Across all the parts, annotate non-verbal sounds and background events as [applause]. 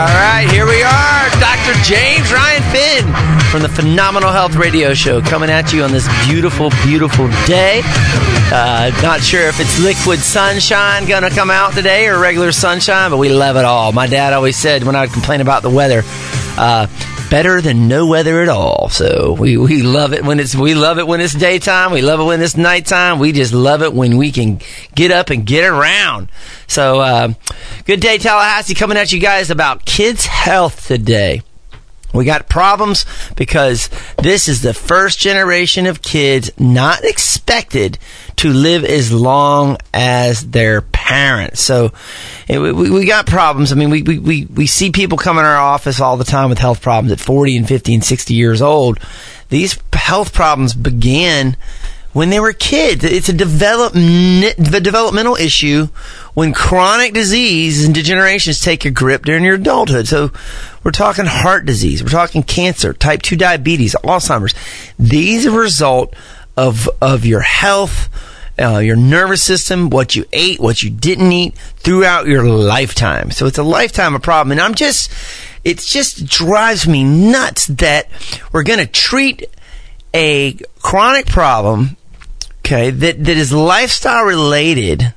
All right, here we are. Dr. James Ryan Fenn from the Phenomenal Health Radio Show coming at you on this beautiful, beautiful day. Uh, not sure if it's liquid sunshine going to come out today or regular sunshine, but we love it all. My dad always said when I would complain about the weather, uh, better than no weather at all. So we, we love it when it's we love it when it's daytime. We love it when it's nighttime. We just love it when we can get up and get around. So uh, good day, Tallahassee, coming at you guys about kids' health today. We got problems because this is the first generation of kids not expected to live as long as their parents. So we, we got problems. I mean, we, we, we see people come in our office all the time with health problems at 40 and 50 and 60 years old. These health problems began when they were kids. It's a develop, the developmental issue when chronic disease and degenerations take a grip during your adulthood. So we're talking heart disease, we're talking cancer, type 2 diabetes, Alzheimer's. These are a result of, of your health, uh, your nervous system, what you ate, what you didn't eat throughout your lifetime. So it's a lifetime of problem. And I'm just, it just drives me nuts that we're going to treat a chronic problem okay, that, that is lifestyle related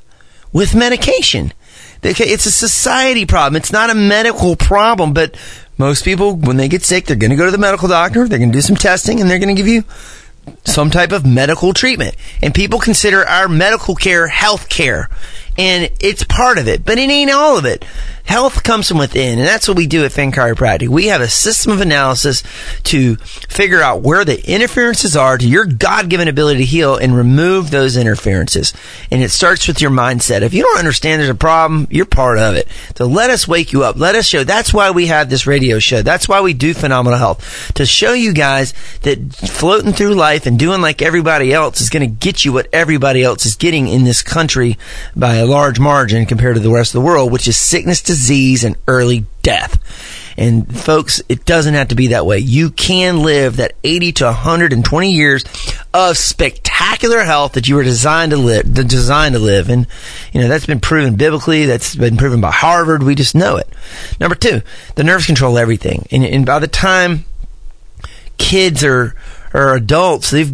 with medication. It's a society problem. It's not a medical problem, but most people, when they get sick, they're going to go to the medical doctor, they're going to do some testing, and they're going to give you some type of medical treatment. And people consider our medical care health care. And it's part of it, but it ain't all of it. Health comes from within, and that's what we do at Fenn Chiropractic. We have a system of analysis to figure out where the interferences are to your God-given ability to heal and remove those interferences. And it starts with your mindset. If you don't understand there's a problem, you're part of it. So let us wake you up. Let us show. That's why we have this radio show. That's why we do Phenomenal Health. To show you guys that floating through life and doing like everybody else is going to get you what everybody else is getting in this country by large margin compared to the rest of the world, which is sickness, disease, and early death. And folks, it doesn't have to be that way. You can live that 80 to 120 years of spectacular health that you were designed to live, designed to live. And, you know, that's been proven biblically. That's been proven by Harvard. We just know it. Number two, the nerves control everything. And, and by the time kids are, or adults, they've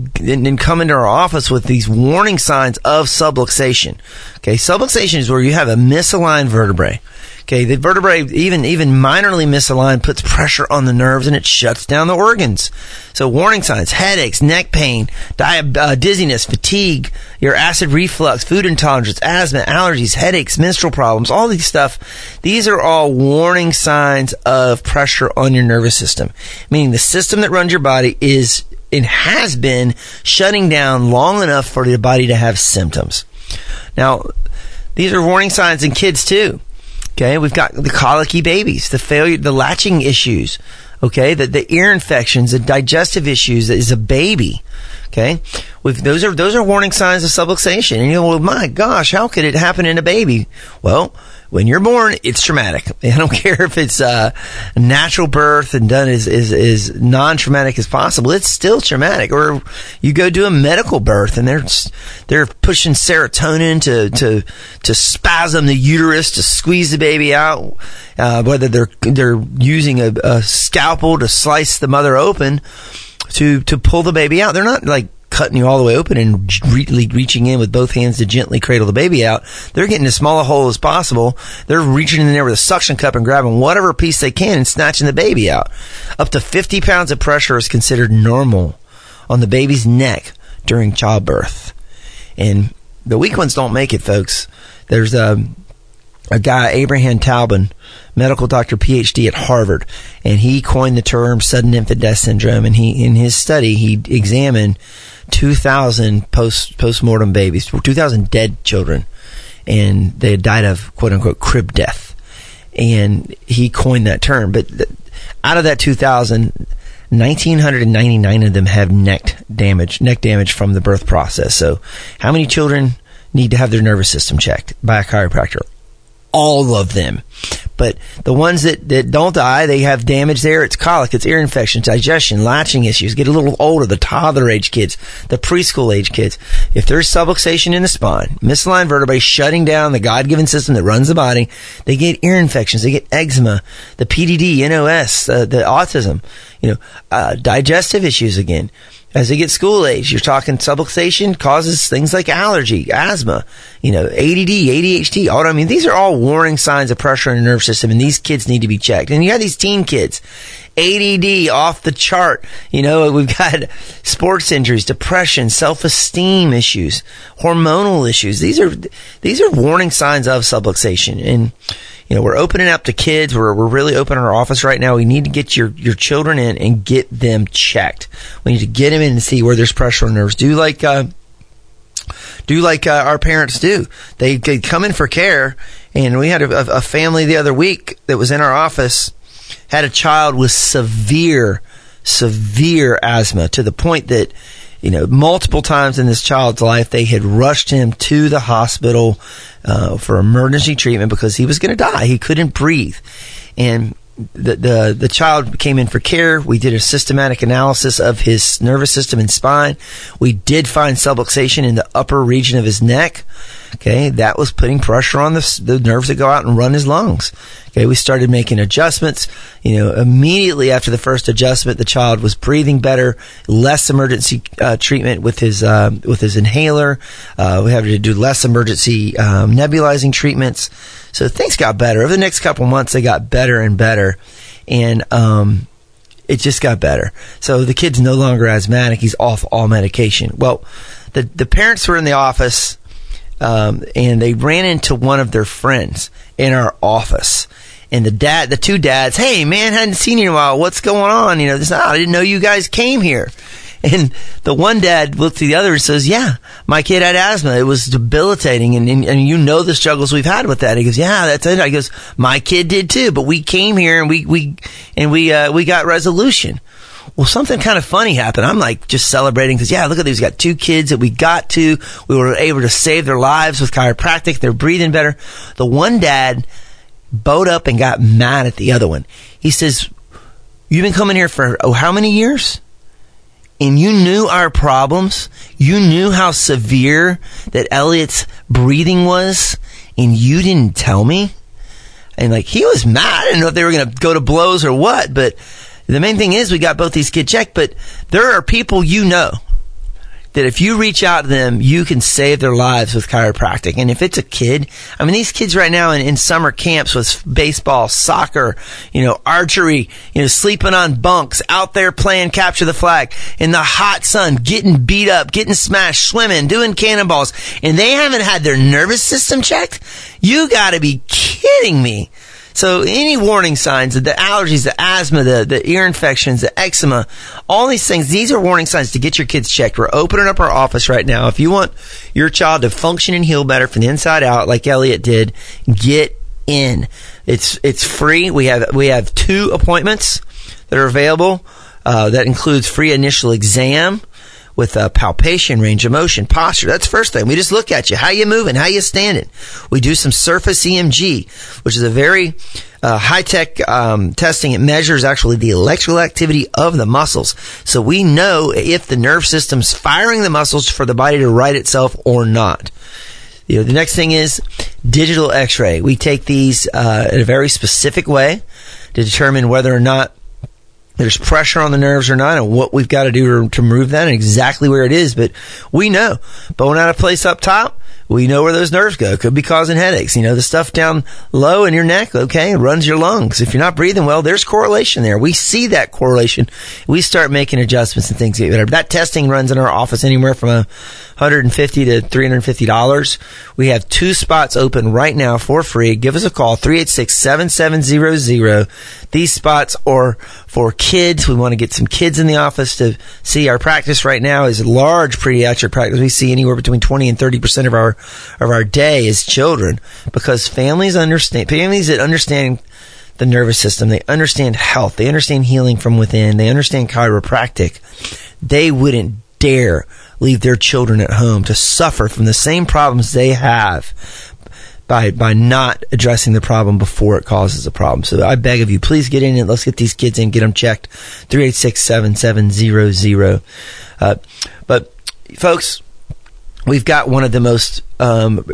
come into our office with these warning signs of subluxation. Okay, subluxation is where you have a misaligned vertebrae. Okay, the vertebrae, even even minorly misaligned, puts pressure on the nerves and it shuts down the organs. So, warning signs: headaches, neck pain, di- uh, dizziness, fatigue, your acid reflux, food intolerance, asthma, allergies, headaches, menstrual problems, all these stuff. These are all warning signs of pressure on your nervous system, meaning the system that runs your body is it has been shutting down long enough for the body to have symptoms. Now, these are warning signs in kids too. Okay, we've got the colicky babies, the failure, the latching issues. Okay, the, the ear infections, the digestive issues as a baby. Okay, With, those are those are warning signs of subluxation. And you go, well, my gosh, how could it happen in a baby? Well, when you're born, it's traumatic. [laughs] I don't care if it's uh, a natural birth and done as, as, as non-traumatic as possible. It's still traumatic. Or you go do a medical birth and they're they're pushing serotonin to to to spasm the uterus to squeeze the baby out. Uh, whether they're they're using a, a scalpel to slice the mother open to to pull the baby out. They're not like cutting you all the way open and re- reaching in with both hands to gently cradle the baby out. They're getting as small a hole as possible. They're reaching in there with a suction cup and grabbing whatever piece they can and snatching the baby out. Up to 50 pounds of pressure is considered normal on the baby's neck during childbirth. And the weak ones don't make it, folks. There's a, a guy, Abraham Towbin, medical doctor, PhD at Harvard, and he coined the term sudden infant death syndrome. And he, in his study, he examined 2,000 post post-mortem babies, 2,000 dead children, and they had died of quote unquote crib death. And he coined that term. But th- out of that 2,000, 1,999 of them have neck damage, neck damage from the birth process. So, how many children need to have their nervous system checked by a chiropractor? All of them. But the ones that, that don't die, they have damage there. It's colic, it's ear infections, digestion, latching issues. Get a little older, the toddler age kids, the preschool age kids. If there's subluxation in the spine, misaligned vertebrae shutting down the God given system that runs the body, they get ear infections, they get eczema, the PDD, NOS, uh, the autism, you know, uh, digestive issues again as they get school age, you're talking subluxation causes things like allergy, asthma, you know, ADD, ADHD, autoimmune. I mean, these are all warning signs of pressure in the nervous system, and these kids need to be checked. And you have these teen kids, ADD off the chart. You know, we've got [laughs] sports injuries, depression, self-esteem issues, hormonal issues. These are these are warning signs of subluxation, and you know, we're opening up to kids. We're, we're really opening our office right now. We need to get your, your children in and get them checked. We need to get them in and see where there's pressure on nerves. Do like, uh, do like uh, our parents do. They, come in for care, and we had a, a family the other week that was in our office had a child with severe, severe asthma to the point that you know, multiple times in this child's life, they had rushed him to the hospital uh, for emergency treatment because he was going to die. He couldn't breathe, and the, the the child came in for care. We did a systematic analysis of his nervous system and spine. We did find subluxation in the upper region of his neck. Okay, that was putting pressure on the, the nerves that go out and run his lungs. Okay, we started making adjustments. You know, immediately after the first adjustment, the child was breathing better, less emergency uh, treatment with his uh, with his inhaler. Uh, we had to do less emergency um, nebulizing treatments. So things got better. Over the next couple months, they got better and better, and um, it just got better. So the kid's no longer asthmatic; he's off all medication. Well, the the parents were in the office. Um, and they ran into one of their friends in our office and the dad, the two dads, hey man, hadn't seen you in a while. What's going on? You know, this, oh, I didn't know you guys came here. And the one dad looked to the other and says, yeah, my kid had asthma. It was debilitating. And, and, and, you know the struggles we've had with that. He goes, yeah, that's it. I goes, my kid did too, but we came here and we, we, and we, uh, we got resolution. Well, something kind of funny happened. I'm like just celebrating because yeah, look at these. We got two kids that we got to. We were able to save their lives with chiropractic. They're breathing better. The one dad bowed up and got mad at the other one. He says, You've been coming here for oh, how many years? And you knew our problems. You knew how severe that Elliot's breathing was, and you didn't tell me. And like he was mad. I didn't know if they were going to go to blows or what, but the main thing is we got both these kids checked. But there are people you know that if you reach out to them, you can save their lives with chiropractic. And if it's a kid, I mean, these kids right now in, in summer camps with baseball, soccer, you know, archery, you know, sleeping on bunks, out there playing capture the flag in the hot sun, getting beat up, getting smashed, swimming, doing cannonballs, and they haven't had their nervous system checked. You gotta be kidding me. So any warning signs, the allergies, the asthma, the, the ear infections, the eczema, all these things, these are warning signs to get your kids checked. We're opening up our office right now. If you want your child to function and heal better from the inside out, like Elliot did, get in. It's, it's free. We have, we have two appointments that are available. Uh, that includes free initial exam with uh, palpation, range of motion, posture. That's first thing. We just look at you, how you moving, how you standing. We do some surface EMG, which is a very uh, high tech um, testing. It measures actually the electrical activity of the muscles, so we know if the nerve system's firing the muscles for the body to right itself or not. You know, the next thing is digital X-ray. We take these uh, in a very specific way to determine whether or not there's pressure on the nerves or not and what we've got to do to, remove that and exactly where it is. But we know bone out of place up top. We know where those nerves go. Could be causing headaches. You know, the stuff down low in your neck, okay, runs your lungs. If you're not breathing well, there's correlation there. We see that correlation. We start making adjustments and things get better. That testing runs in our office anywhere from a 150 to $350. We have two spots open right now for free. Give us a call, 386-7700. These spots are for kids. We want to get some kids in the office to see our practice right now is a large pediatric practice. We see anywhere between 20 and 30% of our, of our day is children because families understand, families that understand the nervous system, they understand health, they understand healing from within, they understand chiropractic. They wouldn't dare leave their children at home to suffer from the same problems they have by by not addressing the problem before it causes a problem. So I beg of you, please get in and let's get these kids in, get them checked. Three eight six seven seven zero zero. Uh, but folks, we've got one of the most um,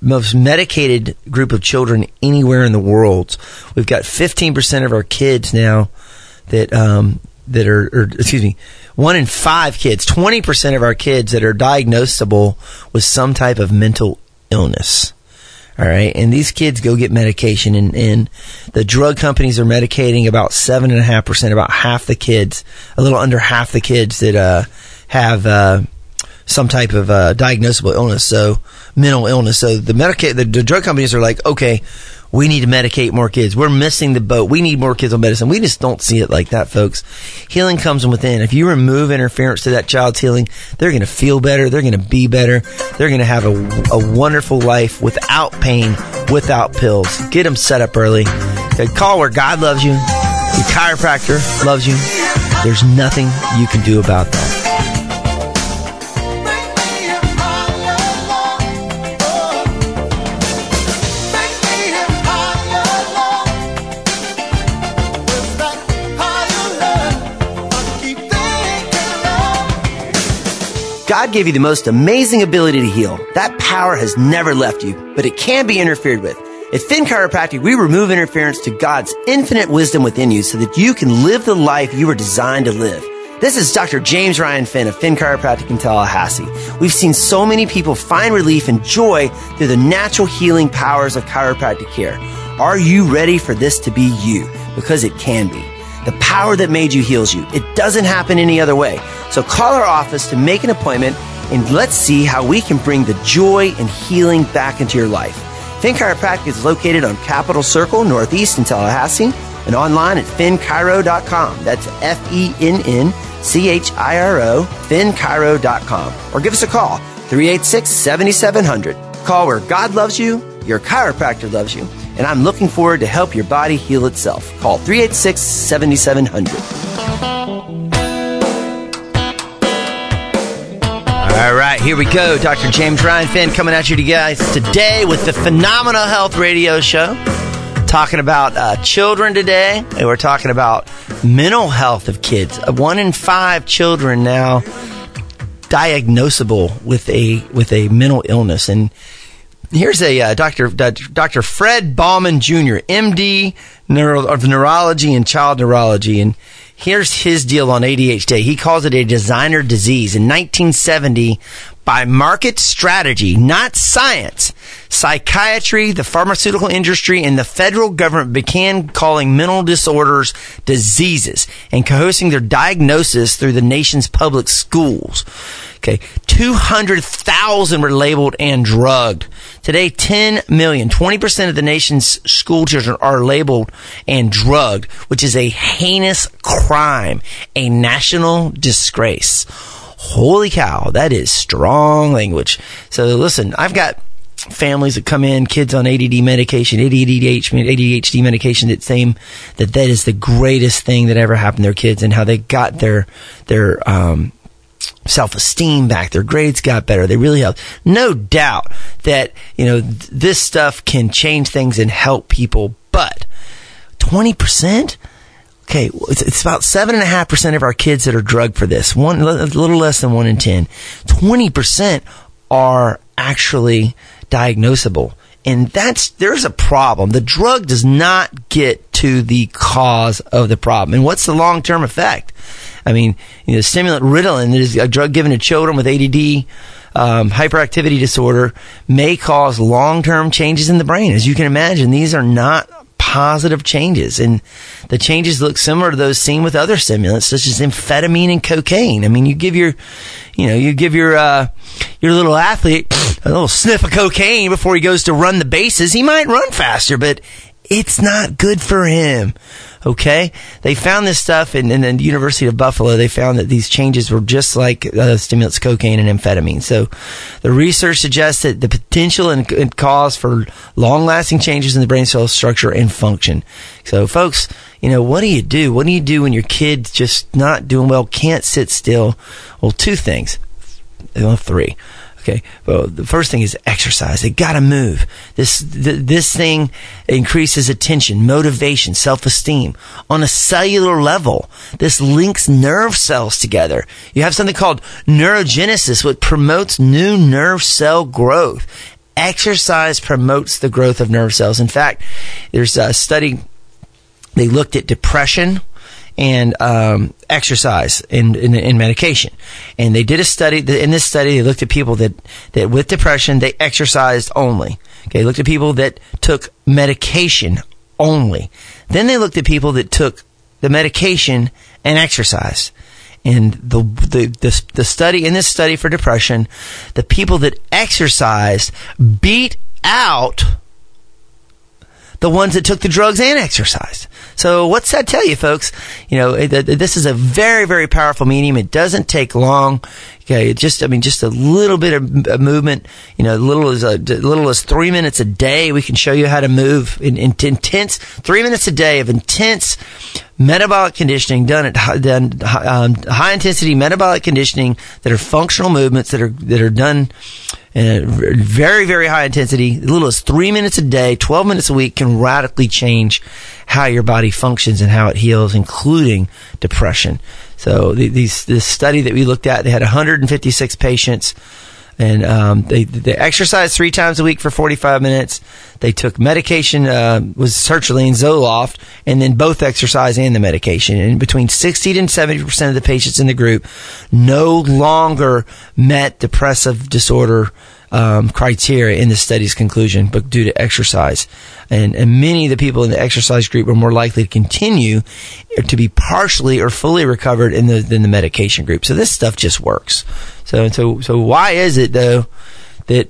most medicated group of children anywhere in the world. We've got 15% of our kids now that um, that are, or, excuse me, one in five kids, 20% of our kids that are diagnosable with some type of mental illness. All right. And these kids go get medication and, and the drug companies are medicating about seven and a half percent, about half the kids, a little under half the kids that, uh, have, uh, some type of uh, diagnosable illness, so mental illness. So the medica- the, the drug companies are like, okay, we need to medicate more kids. We're missing the boat. We need more kids on medicine. We just don't see it like that, folks. Healing comes from within. If you remove interference to that child's healing, they're going to feel better. They're going to be better. They're going to have a, a wonderful life without pain, without pills. Get them set up early. Okay, call where God loves you. Your chiropractor loves you. There's nothing you can do about that. God gave you the most amazing ability to heal. That power has never left you, but it can be interfered with. At Fenn Chiropractic, we remove interference to God's infinite wisdom within you so that you can live the life you were designed to live. This is Dr. James Ryan Fenn of Fenn Chiropractic in Tallahassee. We've seen so many people find relief and joy through the natural healing powers of chiropractic care. Are you ready for this to be you? Because it can be. The power that made you heals you. It doesn't happen any other way. So call our office to make an appointment and let's see how we can bring the joy and healing back into your life. Fenn Chiropractic is located on Capitol Circle, Northeast in Tallahassee, and online at fennchiro.com. That's F E N N C H I R O, fennchiro.com. Or give us a call, 386 7700. Call where God loves you, your chiropractor loves you, and I'm looking forward to help your body heal itself. Call 386 7700. All right, here we go. Dr. James Ryan Fenn coming at you guys today with the Phenomenal Health Radio Show. Talking about uh, children today, and we're talking about mental health of kids. Uh, One in five children now diagnosable with a with a mental illness, and here's a uh, Dr. Dr. Fred Baughman Jr., MD neuro, of neurology and child neurology, and here's his deal on ADHD. He calls it a designer disease. In 1970, by market strategy, not science, psychiatry, the pharmaceutical industry, and the federal government began calling mental disorders diseases and coercing their diagnosis through the nation's public schools. Okay, 200,000 were labeled and drugged. Today, 10 million, 20% of the nation's school children are labeled and drugged, which is a heinous crime, a national disgrace. Holy cow, that is strong language. So listen, I've got families that come in, kids on ADD medication, ADHD medication that same that that is the greatest thing that ever happened to their kids and how they got their their um self-esteem back their grades got better. They really helped no doubt that you know th- this stuff can change things and help people but 20% okay it's, it's about 7.5% of our kids that are drugged for this. One a little less than 1 in 10 20% are actually diagnosable and that's there's a problem. The drug does not get to the cause of the problem and what's the long-term effect I mean, you know, stimulant Ritalin is a drug given to children with ADD, um, hyperactivity disorder, may cause long-term changes in the brain. As you can imagine, these are not positive changes, and the changes look similar to those seen with other stimulants, such as amphetamine and cocaine. I mean, you give your, you know, you give your uh, your little athlete a little sniff of cocaine before he goes to run the bases. He might run faster, but it's not good for him. Okay, they found this stuff in, in the University of Buffalo. They found that these changes were just like uh, stimulants, cocaine, and amphetamine. So, the research suggests that the potential and, and cause for long-lasting changes in the brain cell structure and function. So, folks, you know, what do you do? What do you do when your kid's just not doing well, can't sit still? Well, two things. Well, three. Okay. Well, the first thing is exercise. They gotta move. This, th- this thing increases attention, motivation, self-esteem. On a cellular level, this links nerve cells together. You have something called neurogenesis, which promotes new nerve cell growth. Exercise promotes the growth of nerve cells. In fact, there's a study, they looked at depression, and um, exercise and, and, medication. And they did a study. In this study, they looked at people that, that with depression they exercised only. Okay, they looked at people that took medication only. Then they looked at people that took the medication and exercise. And the, the, the, the study, in this study for depression, the people that exercised beat out the ones that took the drugs and exercised. So what's that tell you, folks? You know, this is a very, very powerful medium. It doesn't take long. Okay, just I mean, just a little bit of movement. You know, little as uh, a little as three minutes a day. We can show you how to move in, in intense three minutes a day of intense metabolic conditioning done at done um, high intensity metabolic conditioning that are functional movements that are that are done very very high intensity. As little as three minutes a day, twelve minutes a week can radically change how your body functions and how it heals, including depression. So the, these, this study that we looked at, they had 156 patients and um, they they exercised three times a week for 45 minutes. They took medication, uh, was sertraline, Zoloft, and then both exercise and the medication. And between 60 and 70 percent of the patients in the group no longer met depressive disorder um, criteria in the study's conclusion, but due to exercise. And, and many of the people in the exercise group were more likely to continue to be partially or fully recovered in the, than the medication group. So this stuff just works. So, so, so why is it though that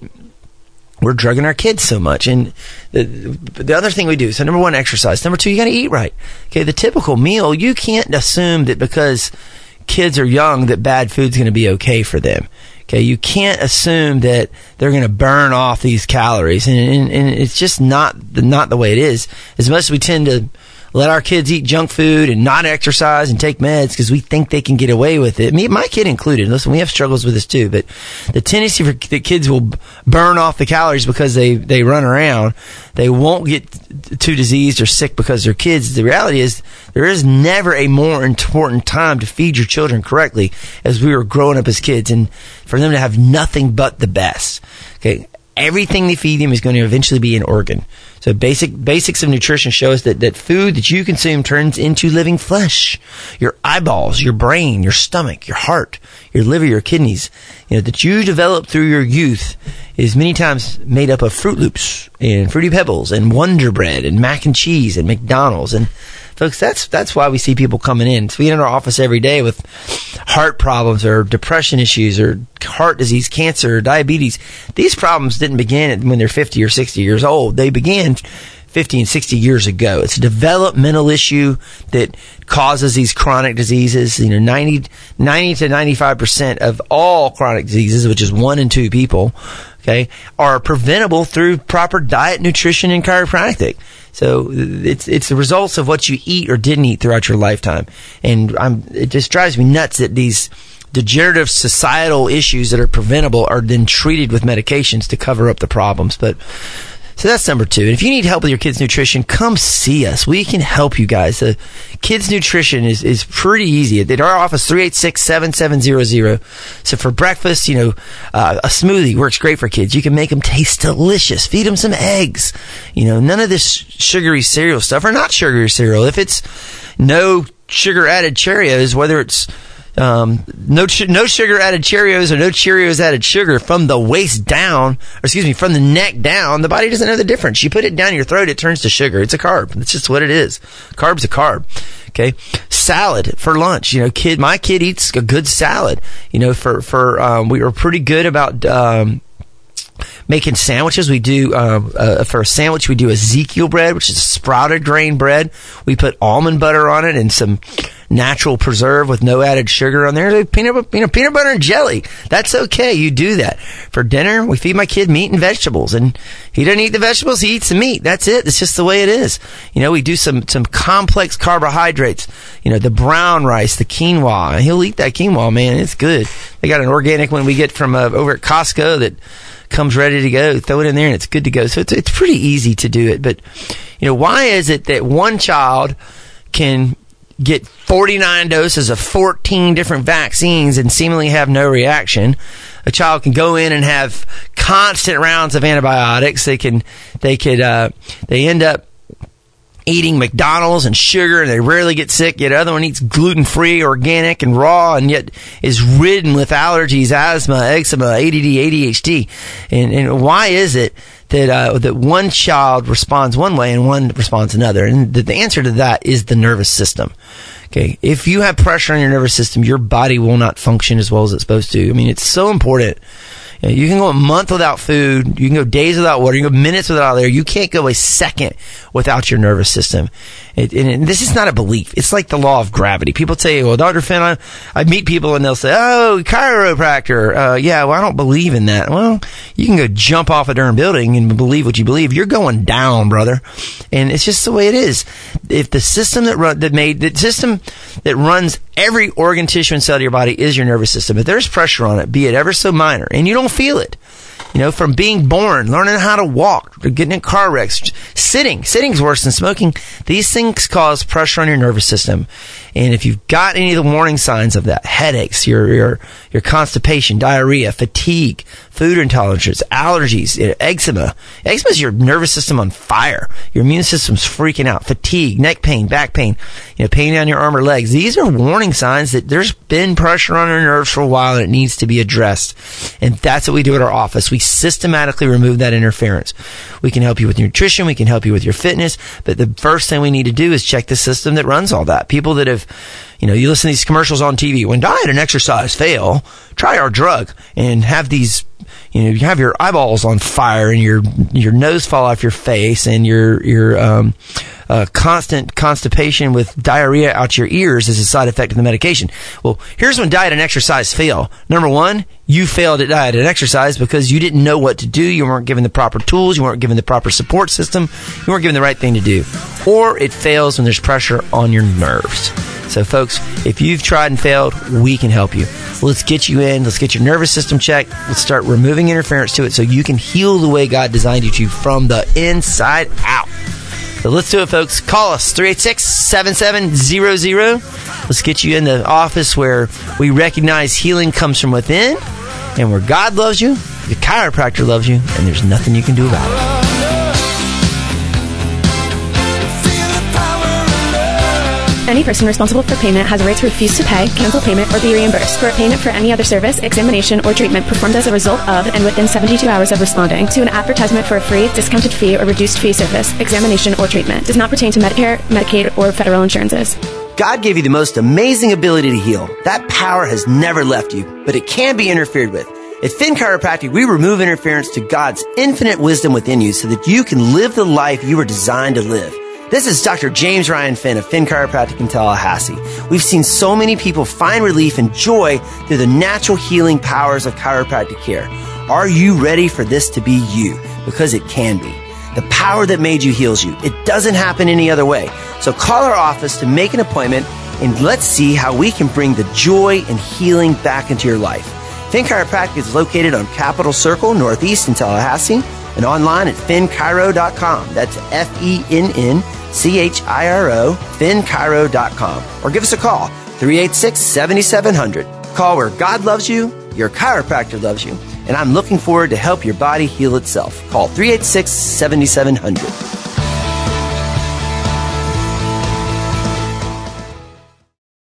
we're drugging our kids so much. And the, the other thing we do, so number one, exercise. Number two, you got to eat right. Okay, the typical meal, you can't assume that because kids are young that bad food's going to be okay for them. Okay, you can't assume that they're going to burn off these calories, and, and, and, it's just not not the way it is. As much as we tend to let our kids eat junk food and not exercise and take meds because we think they can get away with it. Me, my kid included. Listen, we have struggles with this too, but the tendency for the kids will burn off the calories because they, they run around. They won't get too diseased or sick because they're kids. The reality is there is never a more important time to feed your children correctly as we were growing up as kids and for them to have nothing but the best. Okay. Everything they feed them is going to eventually be an organ. So basic basics of nutrition shows that, that food that you consume turns into living flesh. Your eyeballs, your brain, your stomach, your heart, your liver, your kidneys, you know, that you develop through your youth is many times made up of Fruit Loops and Fruity Pebbles and Wonder Bread and mac and cheese and McDonald's and folks, that's that's why we see people coming in. So we in our office every day with heart problems or depression issues or heart disease, cancer, diabetes. These problems didn't begin when they're 50 or 60 years old. They began 50 and 60 years ago. It's a developmental issue that causes these chronic diseases. You know, 90, 90 to 95% of all chronic diseases, which is one in two people, okay, are preventable through proper diet, nutrition, and chiropractic. So it's it's the results of what you eat or didn't eat throughout your lifetime, and I'm it just drives me nuts that these degenerative societal issues that are preventable are then treated with medications to cover up the problems. But so that's number two. And if you need help with your kids' nutrition, come see us. We can help you guys. The kids' nutrition is, is pretty easy. At our office, 386-7700. So for breakfast, you know, uh, a smoothie works great for kids. You can make them taste delicious. Feed them some eggs. You know, none of this sugary cereal stuff or not sugary cereal. If it's no sugar added Cheerios, whether it's um, no no sugar added Cheerios or no Cheerios added sugar from the waist down, or excuse me, from the neck down. The body doesn't know the difference. You put it down your throat, it turns to sugar. It's a carb. That's just what it is. Carb's a carb. Okay, salad for lunch. You know, kid, my kid eats a good salad. You know, for for um, we were pretty good about um, making sandwiches. We do uh, for a sandwich we do Ezekiel bread, which is sprouted grain bread. We put almond butter on it and some natural preserve with no added sugar on there. Peanut, you know, peanut butter and jelly. That's okay. You do that. For dinner, we feed my kid meat and vegetables and he doesn't eat the vegetables. He eats the meat. That's it. It's just the way it is. You know, we do some, some complex carbohydrates, you know, the brown rice, the quinoa. He'll eat that quinoa, man. It's good. They got an organic one we get from uh, over at Costco that comes ready to go. Throw it in there and it's good to go. So it's, it's pretty easy to do it. But, you know, why is it that one child can get 49 doses of 14 different vaccines and seemingly have no reaction. A child can go in and have constant rounds of antibiotics. They can, they could, uh, they end up eating McDonald's and sugar and they rarely get sick. Yet other one eats gluten free, organic and raw and yet is ridden with allergies, asthma, eczema, ADD, ADHD. And, and why is it that, uh, that one child responds one way and one responds another? And the, the answer to that is the nervous system. Okay. If you have pressure on your nervous system, your body will not function as well as it's supposed to. I mean, it's so important you can go a month without food. You can go days without water. You can go minutes without air. You can't go a second without your nervous system. It, and this is not a belief. It's like the law of gravity. People say, well, Dr. Fenn, I, I meet people and they'll say, oh, chiropractor. Uh, yeah, well, I don't believe in that. Well, you can go jump off a darn building and believe what you believe. You're going down, brother. And it's just the way it is. If the system that run, that made, the system that runs every organ, tissue, and cell of your body is your nervous system. If there's pressure on it, be it ever so minor, and you don't feel it, you know, from being born, learning how to walk, getting in car wrecks, sitting. Sitting's worse than smoking. These things cause pressure on your nervous system. And if you've got any of the warning signs of that, headaches, your, your, your constipation, diarrhea, fatigue, food intolerances, allergies, eczema. Eczema is your nervous system on fire. Your immune system's freaking out. Fatigue, neck pain, back pain, you know, pain down your arm or legs. These are warning signs that there's been pressure on your nerves for a while and it needs to be addressed. And that's what we do at our office. We systematically remove that interference. We can help you with nutrition. We can help you with your fitness. But the first thing we need to do is check the system that runs all that. People that have, you know, you listen to these commercials on TV. When diet and exercise fail, try our drug and have these you know, you have your eyeballs on fire and your your nose fall off your face and your your um, uh, constant constipation with diarrhea out your ears is a side effect of the medication. Well, here's when diet and exercise fail. Number one, you failed at diet and exercise because you didn't know what to do. You weren't given the proper tools. You weren't given the proper support system. You weren't given the right thing to do. Or it fails when there's pressure on your nerves. So, folks, if you've tried and failed, we can help you. Let's get you in. Let's get your nervous system checked. Let's start removing interference to it so you can heal the way God designed you to from the inside out. So let's do it, folks. Call us 386 7700. Let's get you in the office where we recognize healing comes from within and where God loves you, the chiropractor loves you, and there's nothing you can do about it. Any person responsible for payment has a right to refuse to pay, cancel payment, or be reimbursed for a payment for any other service, examination, or treatment performed as a result of and within 72 hours of responding to an advertisement for a free, discounted fee, or reduced fee service, examination, or treatment. Does not pertain to Medicare, Medicaid, or federal insurances. God gave you the most amazing ability to heal. That power has never left you, but it can be interfered with. At Fenn Chiropractic, we remove interference to God's infinite wisdom within you so that you can live the life you were designed to live. This is Dr. James Ryan Fenn of Fenn Chiropractic in Tallahassee. We've seen so many people find relief and joy through the natural healing powers of chiropractic care. Are you ready for this to be you? Because it can be. The power that made you heals you. It doesn't happen any other way. So call our office to make an appointment and let's see how we can bring the joy and healing back into your life. Fenn Chiropractic is located on Capitol Circle, Northeast in Tallahassee, and online at fennchiro.com. That's F E N N C H I R O, fennchiro.com. Or give us a call, 386 7700. Call where God loves you, your chiropractor loves you, and I'm looking forward to help your body heal itself. Call 386 7700.